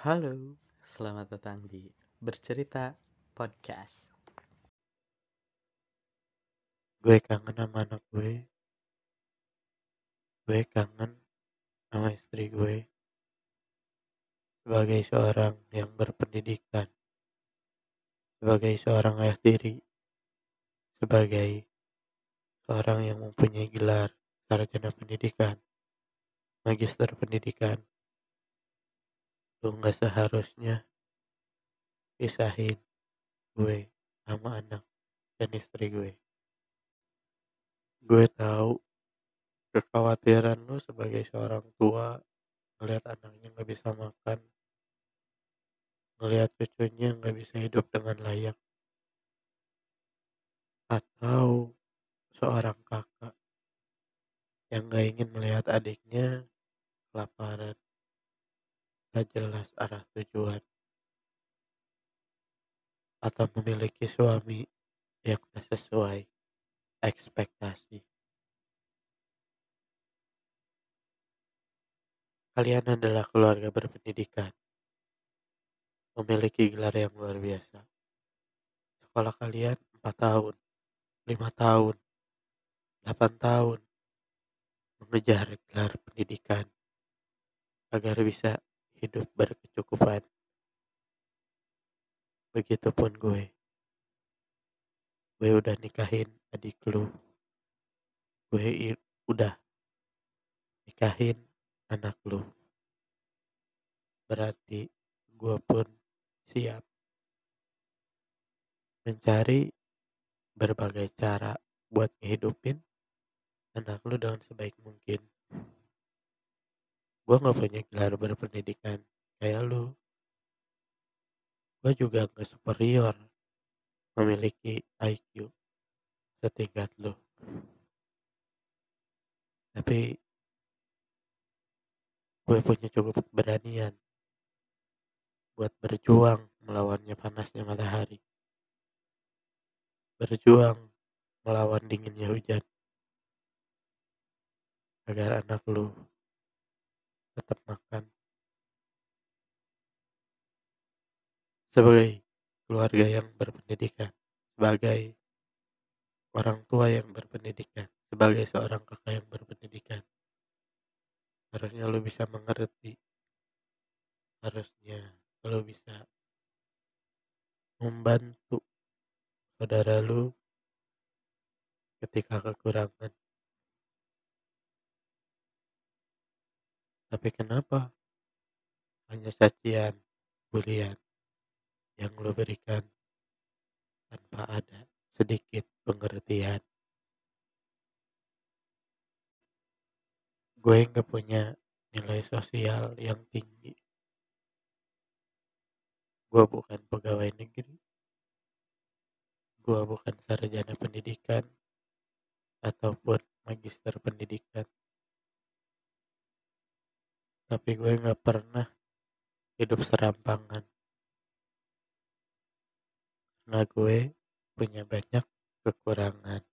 Halo, selamat datang di Bercerita Podcast. gue kangen sama anak gue. Gue kangen sama istri gue. Sebagai seorang yang berpendidikan. Sebagai seorang ayah tiri. Sebagai seorang yang mempunyai gelar sarjana pendidikan. Magister pendidikan lu nggak seharusnya pisahin gue sama anak dan istri gue. Gue tahu kekhawatiran lu sebagai seorang tua ngelihat anaknya nggak bisa makan ngelihat cucunya nggak bisa hidup dengan layak atau seorang kakak yang nggak ingin melihat adiknya kelaparan tak jelas arah tujuan atau memiliki suami yang tak sesuai ekspektasi. Kalian adalah keluarga berpendidikan, memiliki gelar yang luar biasa. Sekolah kalian 4 tahun, 5 tahun, 8 tahun, mengejar gelar pendidikan agar bisa hidup berkecukupan. Begitupun gue. Gue udah nikahin adik lu. Gue udah nikahin anak lu. Berarti gue pun siap mencari berbagai cara buat ngehidupin anak lu dengan sebaik mungkin. Gue gak punya gelar berpendidikan kayak lu. Gue juga gak superior memiliki IQ setingkat lu. Tapi gue punya cukup keberanian buat berjuang melawannya panasnya matahari. Berjuang melawan dinginnya hujan. Agar anak lu tetap makan. Sebagai keluarga yang berpendidikan, sebagai orang tua yang berpendidikan, sebagai seorang kakak yang berpendidikan, harusnya lu bisa mengerti, harusnya lu bisa membantu saudara lu ketika kekurangan. Tapi kenapa hanya cacian, bulian yang lo berikan tanpa ada sedikit pengertian? Gue nggak punya nilai sosial yang tinggi. Gue bukan pegawai negeri. Gue bukan sarjana pendidikan ataupun magister pendidikan tapi gue nggak pernah hidup serampangan. Karena gue punya banyak kekurangan